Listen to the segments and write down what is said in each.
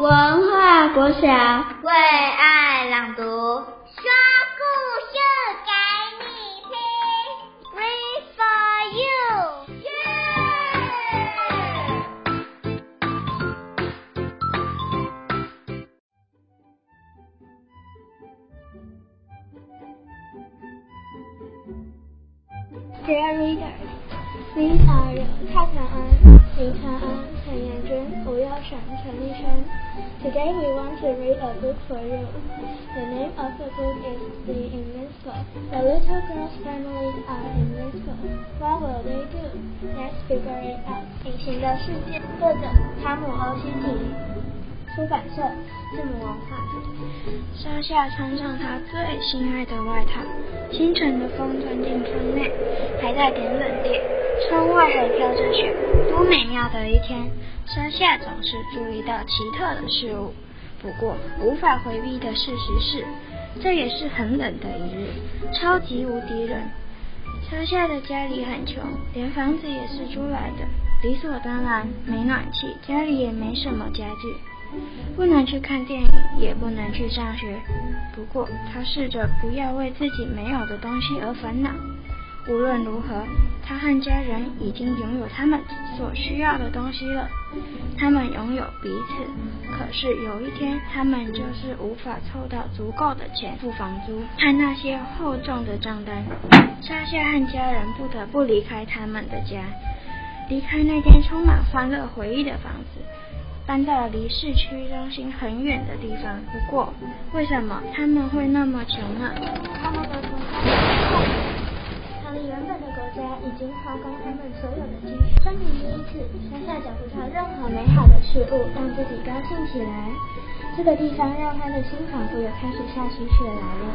文化国小为爱朗读，说故事给你听，Read for you，耶！Dear readers, these are 蔡传恩、林承恩、陈彦君、吴又璇、陈立轩。Today we want to read a book for you. The name of the book is The Invincible. The little girl's family are invincible. What will they do? Let's figure it out. 隐形的世界，作者汤姆·欧希迪， 出版社字母文化。莎夏穿上她最心爱的外套，清晨的风钻进窗内，还带点冷冽。窗外还飘着雪，多美妙的一天！莎夏总是注意到奇特的事物。不过，无法回避的事实是，这也是很冷的一日，超级无敌冷。莎夏的家里很穷，连房子也是租来的，理所当然没暖气，家里也没什么家具。不能去看电影，也不能去上学。不过，他试着不要为自己没有的东西而烦恼。无论如何，他和家人已经拥有他们所需要的东西了。他们拥有彼此，可是有一天，他们就是无法凑到足够的钱付房租和那些厚重的账单。莎夏和家人不得不离开他们的家，离开那间充满欢乐回忆的房子。搬到离市区中心很远的地方。不过，为什么他们会那么穷呢？他们的国家逃离原本的国家，已经花光他们所有的积蓄。生命第一次，乡下找不到任何美好的事物让自己高兴起来。这个地方让他的心仿佛也开始下起雪来了。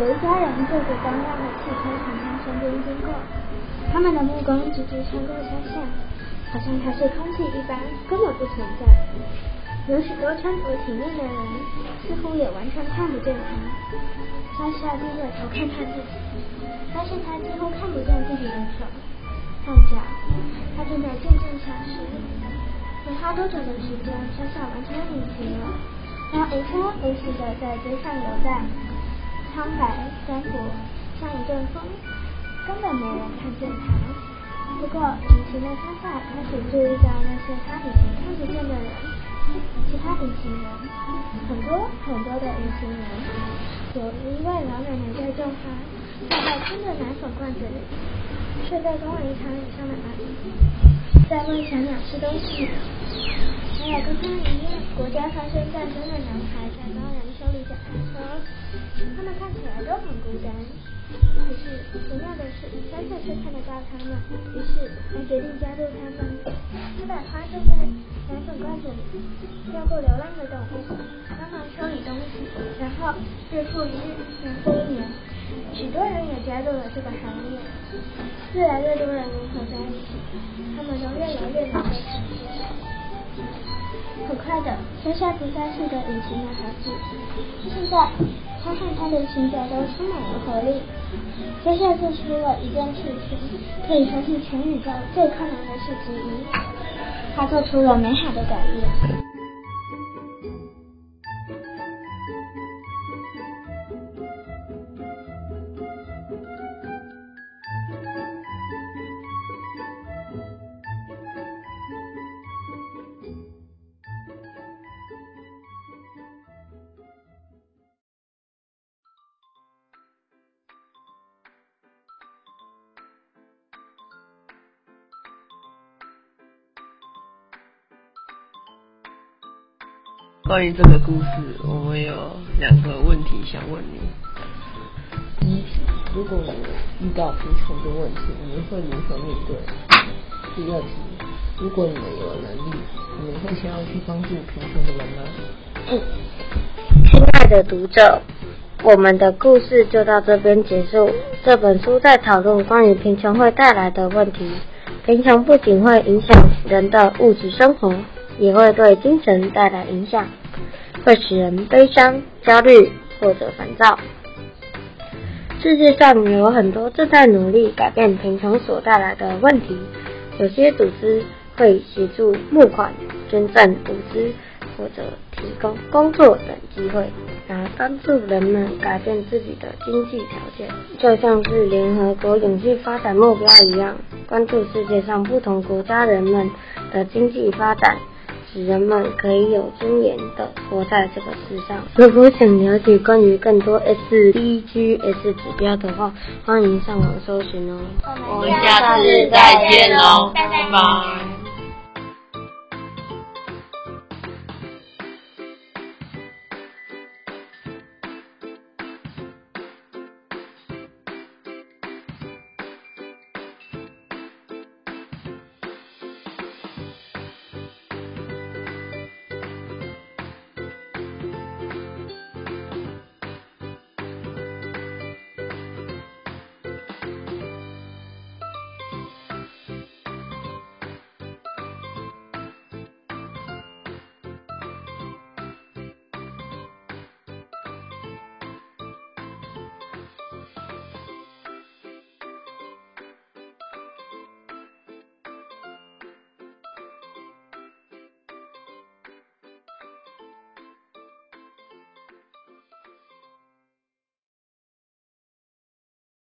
有一家人坐着光亮的汽车从他身边经过，他们的目光直直穿过莎夏。好像它是空气一般，根本不存在。有许多穿着体面的人，似乎也完全看不见他。莎莎低着头看看自己，发现他几乎看不见自己的手、后脚，他正在渐渐消失。没花多久的时间，莎夏完全隐形了，他无声无息的在街上游荡，苍白单薄，像一阵风，根本没人看见他。不过，隐形的莎夏开始注意到那些他以前看不见的人，其他隐形人，很多很多的隐形人。有一位老奶奶在种花，放在空的奶粉罐子里，却在工人长椅上的阿姨，在喂小鸟吃东西。还有跟他一样国家发生战争的男孩在帮人修理脚踏车，他们。看起来都很孤单。可是奇妙的是，莎夏却看得到他们，于是他决定加入他们。他把花种在奶粉罐子里，照顾流浪的动物，帮忙修理东西，然后日复一日，年复一年，许多人也加入了这个行列。越来越多人联合在一起，他们都越来越能够承受。很快的，山下不再是个隐形的孩子，现在。他和他的裙角都充满了活力。山下做出了一件事情，可以说是全宇宙最困难的事之一。他做出了美好的改变。关于这个故事，我们有两个问题想问你。第一题，如果你们遇到贫穷的问题，你们会如何面对？第二题，如果你们有能力，你们会想要去帮助贫穷的人吗？嗯，亲爱的读者，我们的故事就到这边结束。这本书在讨论关于贫穷会带来的问题。贫穷不仅会影响人的物质生活。也会对精神带来影响，会使人悲伤、焦虑或者烦躁。世界上有很多正在努力改变贫穷所带来的问题，有些组织会协助募款、捐赠物资，或者提供工作等机会，来帮助人们改变自己的经济条件，就像是联合国永续发展目标一样，关注世界上不同国家人们的经济发展。使人们可以有尊严的活在这个世上。如果想了解关于更多 SDGs 指标的话，欢迎上网搜寻哦。我们下次再见喽，拜拜。